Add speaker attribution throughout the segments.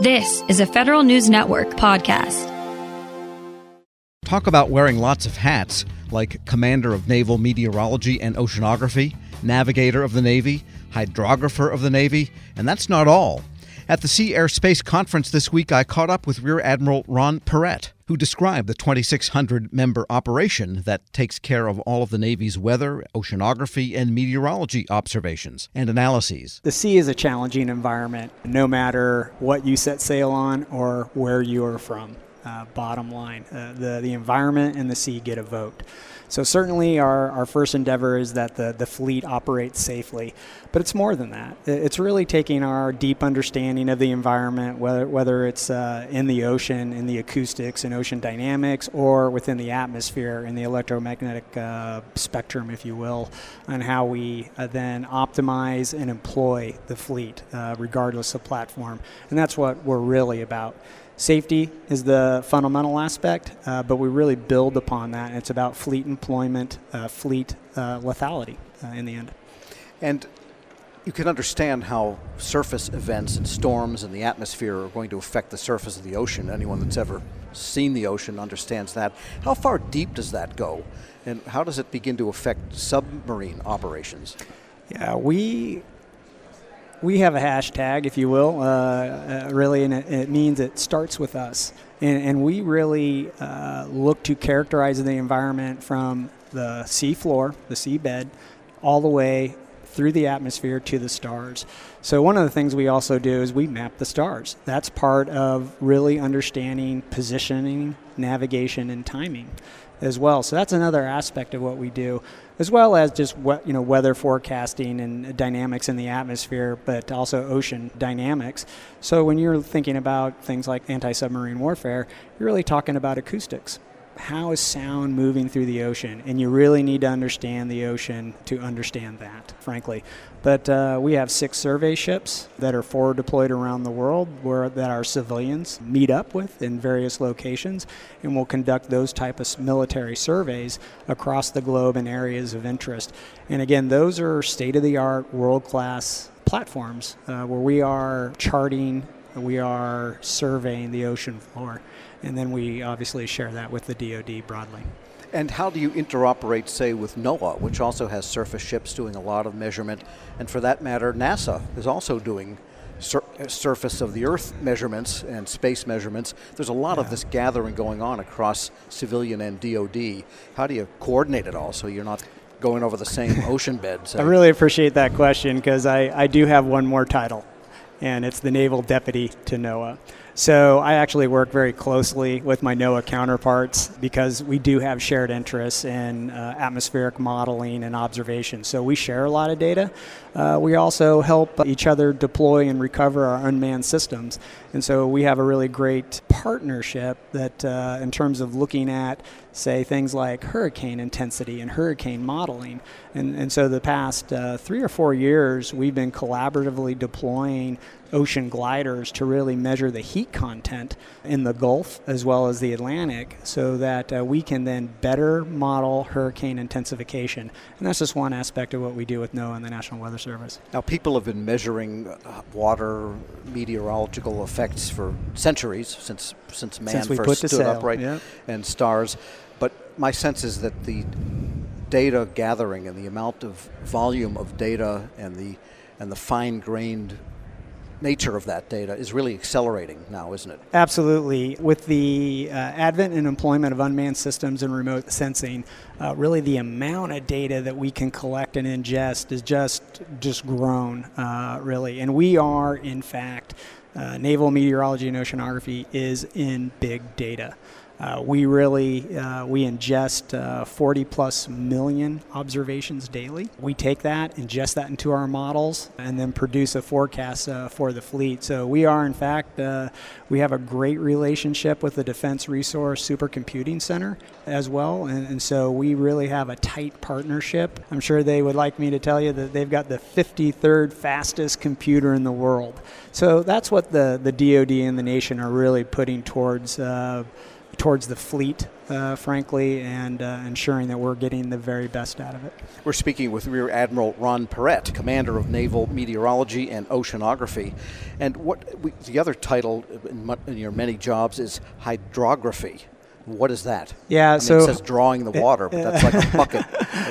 Speaker 1: This is a Federal News Network podcast.
Speaker 2: Talk about wearing lots of hats, like Commander of Naval Meteorology and Oceanography, Navigator of the Navy, Hydrographer of the Navy, and that's not all. At the Sea Air Space Conference this week, I caught up with Rear Admiral Ron Piret, who described the 2,600 member operation that takes care of all of the Navy's weather, oceanography, and meteorology observations and analyses.
Speaker 3: The sea is a challenging environment, no matter what you set sail on or where you are from. Uh, bottom line, uh, the, the environment and the sea get a vote. So certainly our, our first endeavor is that the, the fleet operates safely, but it's more than that. It's really taking our deep understanding of the environment, whether, whether it's uh, in the ocean, in the acoustics and ocean dynamics, or within the atmosphere in the electromagnetic uh, spectrum, if you will, on how we uh, then optimize and employ the fleet, uh, regardless of platform. And that's what we're really about. Safety is the fundamental aspect, uh, but we really build upon that. It's about fleet employment, uh, fleet uh, lethality uh, in the end.
Speaker 2: And you can understand how surface events and storms and the atmosphere are going to affect the surface of the ocean. Anyone that's ever seen the ocean understands that. How far deep does that go? And how does it begin to affect submarine operations?
Speaker 3: Yeah, we we have a hashtag, if you will, uh, uh, really, and it, it, means it starts with us. And, and we really uh, look to characterize the environment from the sea floor, the seabed, all the way through the atmosphere to the stars. So, one of the things we also do is we map the stars. That's part of really understanding positioning, navigation, and timing as well. So that's another aspect of what we do, as well as just what you know weather forecasting and dynamics in the atmosphere, but also ocean dynamics. So when you're thinking about things like anti-submarine warfare, you're really talking about acoustics how is sound moving through the ocean? And you really need to understand the ocean to understand that, frankly. But uh, we have six survey ships that are forward deployed around the world where that our civilians meet up with in various locations, and we'll conduct those type of military surveys across the globe in areas of interest. And again, those are state-of-the-art, world-class platforms uh, where we are charting, we are surveying the ocean floor and then we obviously share that with the DoD broadly.
Speaker 2: And how do you interoperate, say, with NOAA, which also has surface ships doing a lot of measurement, and for that matter, NASA is also doing sur- uh, surface of the Earth measurements and space measurements. There's a lot yeah. of this gathering going on across civilian and DoD. How do you coordinate it all so you're not going over the same ocean bed?
Speaker 3: I really appreciate that question because I, I do have one more title, and it's the Naval Deputy to NOAA. So I actually work very closely with my NOAA counterparts because we do have shared interests in uh, atmospheric modeling and observation. So we share a lot of data. Uh, we also help each other deploy and recover our unmanned systems. And so we have a really great partnership that, uh, in terms of looking at, say, things like hurricane intensity and hurricane modeling. And, and so the past uh, three or four years, we've been collaboratively deploying ocean gliders to really measure the heat content in the Gulf as well as the Atlantic so that uh, we can then better model hurricane intensification. And that's just one aspect of what we do with NOAA and the National Weather Service.
Speaker 2: Now, people have been measuring uh, water meteorological effects for centuries since, since man
Speaker 3: since
Speaker 2: first stood
Speaker 3: sail.
Speaker 2: upright
Speaker 3: yep.
Speaker 2: and stars. But my sense is that the data gathering and the amount of volume of data and the and the fine-grained nature of that data is really accelerating now, isn't it?
Speaker 3: Absolutely. With the uh, advent and employment of unmanned systems and remote sensing, uh, really the amount of data that we can collect and ingest is just just grown, uh, really. And we are, in fact, uh, naval meteorology and oceanography is in big data. Uh, we really uh, we ingest uh, 40 plus million observations daily. We take that, ingest that into our models, and then produce a forecast uh, for the fleet. So we are, in fact, uh, we have a great relationship with the Defense Resource Supercomputing Center as well, and, and, so we really have a tight partnership. I'm sure they would like me to tell you that they've got the 53rd fastest computer in the world. So that's what the the DoD and the nation are really putting towards towards the fleet, uh, frankly, and uh, ensuring that we're getting the very best out of it.
Speaker 2: We're speaking with Rear Admiral Ron Piret, Commander of Naval Meteorology and Oceanography. And what we, the other title in, in your many jobs is hydrography. What is that?
Speaker 3: Yeah,
Speaker 2: I mean,
Speaker 3: so
Speaker 2: it says drawing the water, but that's like a bucket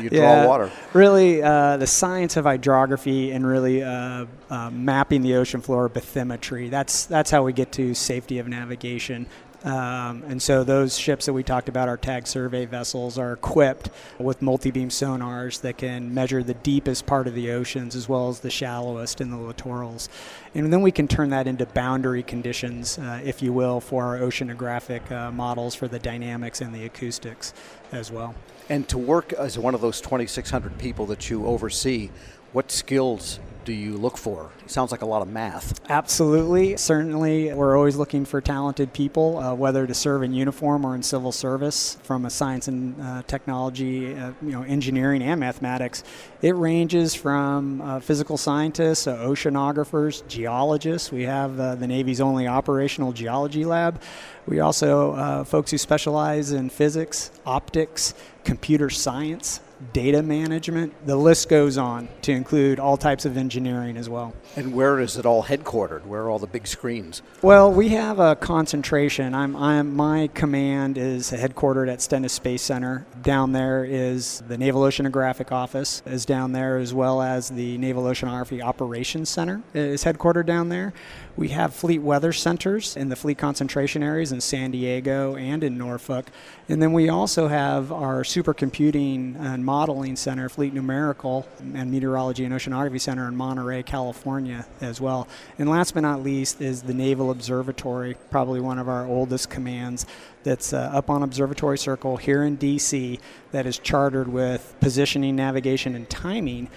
Speaker 2: you
Speaker 3: yeah,
Speaker 2: draw water.
Speaker 3: Really, uh, the science of hydrography and really uh, uh, mapping the ocean floor, bathymetry. That's that's how we get to safety of navigation. Um, and so those ships that we talked about, our tag survey vessels, are equipped with multi-beam sonars that can measure the deepest part of the oceans as well as the shallowest in the littorals. And then we can turn that into boundary conditions, uh, if you will, for our oceanographic uh, models for the dynamics and the acoustics as well.
Speaker 2: And to work as one of those 2,600 people that you oversee, what skills do you look for? It sounds like a lot of math.
Speaker 3: Absolutely. Certainly, we're always looking for talented people, uh, whether to serve in uniform or in civil service, from a science and uh, technology, uh, you know, engineering and mathematics. It ranges from uh, physical scientists, uh, oceanographers, geologists. We have uh, the Navy's only operational geology lab. We also folks who specialize in physics, optics, computer science, data management. The list goes on to include all types of engineering as well.
Speaker 2: And where is it all headquartered? Where are all the big screens?
Speaker 3: Well, we have a concentration. I'm, I'm my command is headquartered at Stennis Space Center. Down there is the Naval Oceanographic Office is down there, as well as the Naval Oceanography Operations Center is headquartered down there. We have fleet weather centers in the fleet concentration areas in San Diego and in Norfolk. And then we also have our supercomputing and modeling center, Fleet Numerical and Meteorology and Oceanography Center in Monterey, California as well. And last but not least is the Naval Observatory, probably one of our oldest commands that's uh, up on Observatory Circle here in DC that is chartered with positioning, navigation, and timing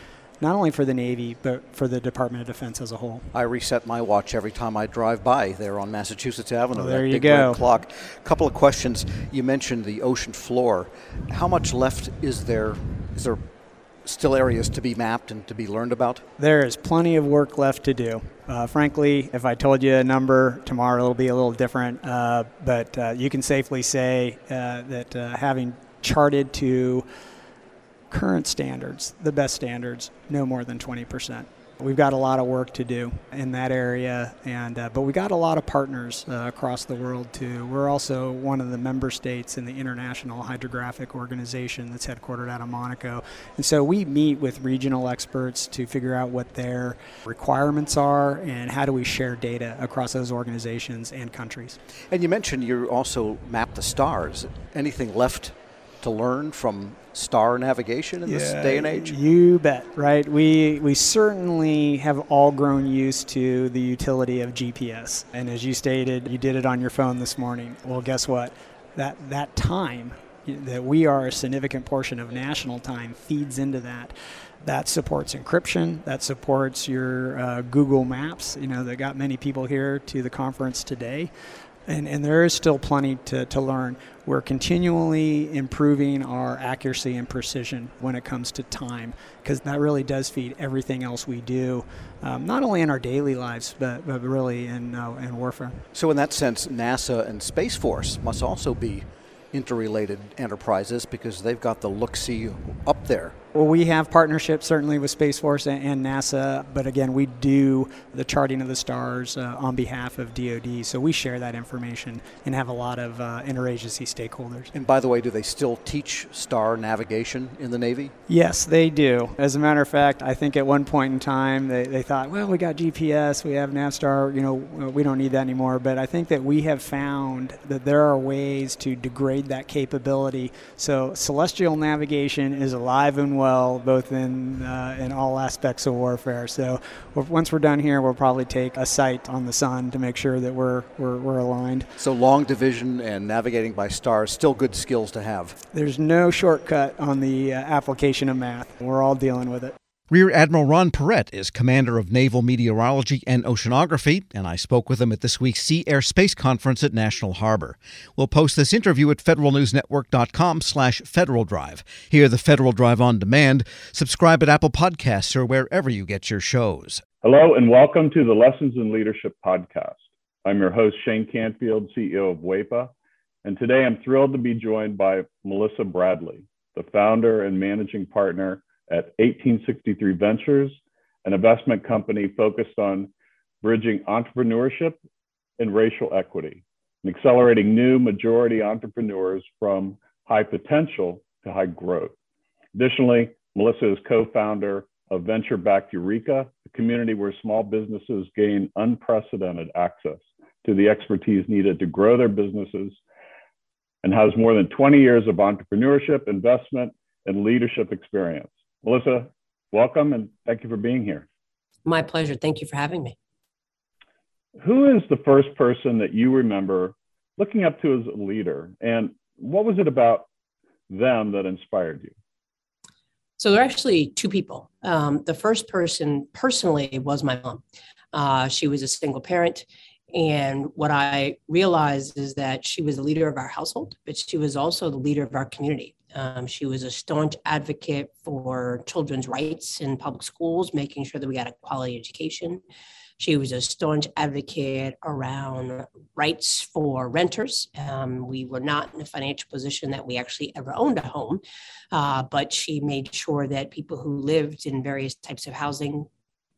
Speaker 3: not only for the Navy, but for the Department of Defense as a whole.
Speaker 2: I reset my watch every time I drive by there on Massachusetts Avenue.
Speaker 3: Well, there you go.
Speaker 2: Clock. Couple of questions. You mentioned the ocean floor. How much left is there? Is there still areas to be mapped and to be learned about?
Speaker 3: There is plenty of work left to do. Uh, frankly, if I told you a number tomorrow, it'll be a little different. Uh, but uh, you can safely say uh, that uh, having charted to current standards, the best standards, no more than 20%. We've got a lot of work to do in that area, and uh, but we got a lot of partners uh, across the world too. We're also one of the member states in the International Hydrographic Organization that's headquartered out of Monaco, and so we meet with regional experts to figure out what their requirements are and how do we share data across those organizations and countries.
Speaker 2: And you mentioned you also map the stars. Anything left to learn from star navigation in
Speaker 3: yeah,
Speaker 2: this day and age?
Speaker 3: You bet, right? We we certainly have all grown used to the utility of GPS. And as you stated, you did it on your phone this morning. Well, guess what? That that time that we are a significant portion of national time feeds into that. That supports encryption. That supports your uh, Google Maps. You know that got many people here to the conference today and, and there is still plenty to, to learn. We're continually improving our accuracy and precision when it comes to time, because that really does feed everything else we do, um, not only in our daily lives, but, but really in, uh, in warfare.
Speaker 2: So, in that sense, NASA and Space Force must also be interrelated enterprises because they've got the look see up there.
Speaker 3: Well, we have partnerships certainly with Space Force and, NASA, but again, we do the charting of the stars uh, on behalf of DoD, so we share that information and have a lot of uh, interagency stakeholders.
Speaker 2: And by the way, do they still teach star navigation in the Navy?
Speaker 3: Yes, they do. As a matter of fact, I think at one point in time they, they thought, well, we got GPS, we have Navstar, you know, we don't need that anymore. But I think that we have found that there are ways to degrade that capability. So celestial navigation is alive and well, both in uh, in all aspects of warfare. So once we're done here, we'll probably take a sight on the sun to make sure that we're we're, we're aligned.
Speaker 2: So long division and navigating by stars still good skills to have.
Speaker 3: There's no shortcut on the uh, application of math. We're all dealing with it.
Speaker 2: Rear Admiral Ron Piret is commander of naval meteorology and oceanography, and I spoke with him at this week's Sea Air Space Conference at National Harbor. We'll post this interview at federalnewsnetwork.com slash Federal Drive. Hear the Federal Drive on demand. Subscribe at Apple Podcasts or wherever you get your shows.
Speaker 4: Hello, and welcome to the Lessons in Leadership podcast. I'm your host, Shane Canfield, CEO of WEPA, And today I'm thrilled to be joined by Melissa Bradley, the founder and managing partner at 1863 Ventures, an investment company focused on bridging entrepreneurship and racial equity and accelerating new majority entrepreneurs from high potential to high growth. Additionally, Melissa is co founder of Venture Backed Ureeka, a community where small businesses gain unprecedented access to the expertise needed to grow their businesses and has more than 20 years of entrepreneurship, investment, and leadership experience. Melissa, welcome and thank you for being here.
Speaker 5: My pleasure. Thank you for having me.
Speaker 4: Who is the first person that you remember looking up to as a leader, and what was it about them that inspired you?
Speaker 5: So there are actually two people. Um, the first person personally was my mom. Uh, she was a single parent. And what I realized is that she was the leader of our household, but she was also the leader of our community. Um, she was a staunch advocate for children's rights in public schools, making sure that we got a quality education. She was a staunch advocate around rights for renters. Um, we were not in a financial position that we actually ever owned a home, uh, but she made sure that people who lived in various types of housing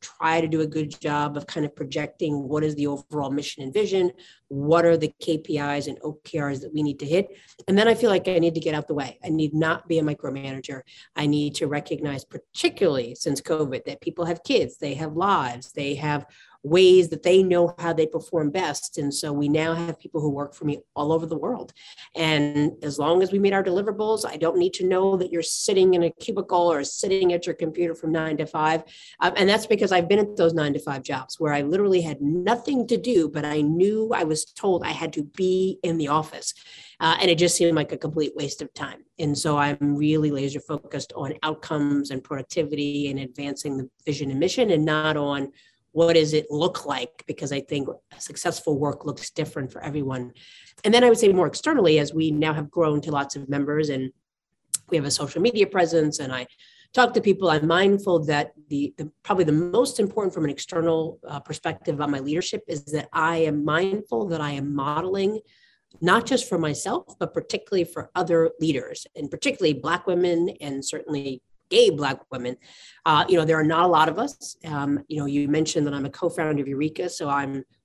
Speaker 5: try to do a good job of kind of projecting what is the overall mission and vision, what are the KPIs and OKRs that we need to hit. And then I feel like I need to get out the way. I need not be a micromanager. I need to recognize, particularly since COVID, that people have kids, they have lives, they have ways that they know how they perform best. And so we now have people who work for me all over the world. And as long as we meet our deliverables, I don't need to know that you're sitting in a cubicle or sitting at your computer from nine to five. Um, and that's because I've been at those nine to five jobs where I literally had nothing to do, but I knew I was told I had to be in the office. Uh, and it just seemed like a complete waste of time. And so I'm really laser focused on outcomes and productivity and advancing the vision and mission and not on what does it look like? Because I think successful work looks different for everyone. And then I would say more externally, as we now have grown to lots of members and we have a social media presence and I talk to people, I'm mindful that the, the probably the most important from an external uh, perspective on my leadership is that I am mindful that I am modeling not just for myself, but particularly for other leaders, and particularly Black women and certainly gay Black women. Uh, you know, there are not a lot of us. Um, you know, you mentioned that I'm a co-founder of Ureeka, so I'm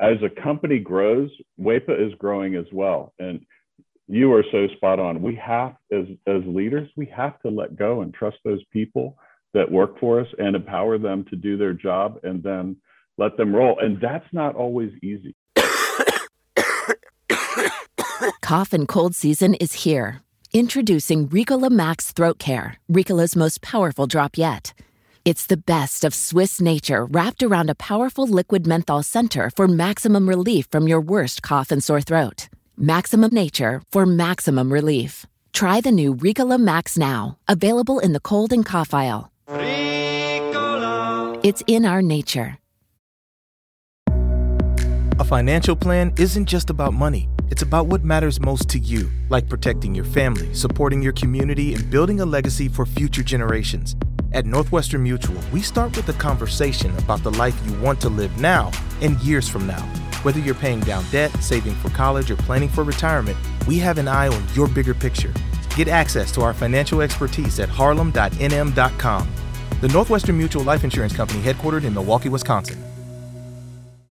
Speaker 4: as a company grows, WEPA is growing as well. And you are so spot on. We have, as, as leaders, we have to let go and trust those people that work for us and empower them to do their job and then let them roll. And that's not always easy.
Speaker 6: Cough and cold season is here. Introducing Ricola Max Throat Care, Ricola's most powerful drop yet. It's the best of Swiss nature wrapped around a powerful liquid menthol center for maximum relief from your worst cough and sore throat. Maximum nature for maximum relief. Try the new Ricola Max now, available in the cold and cough aisle. Ricola. It's in our nature.
Speaker 7: A financial plan isn't just about money. It's about what matters most to you, like protecting your family, supporting your community, and building a legacy for future generations. At Northwestern Mutual, we start with a conversation about the life you want to live now and years from now. Whether you're paying down debt, saving for college, or planning for retirement, we have an eye on your bigger picture. Get access to our financial expertise at harlem.nm.com. The Northwestern Mutual Life Insurance Company, headquartered in Milwaukee, Wisconsin.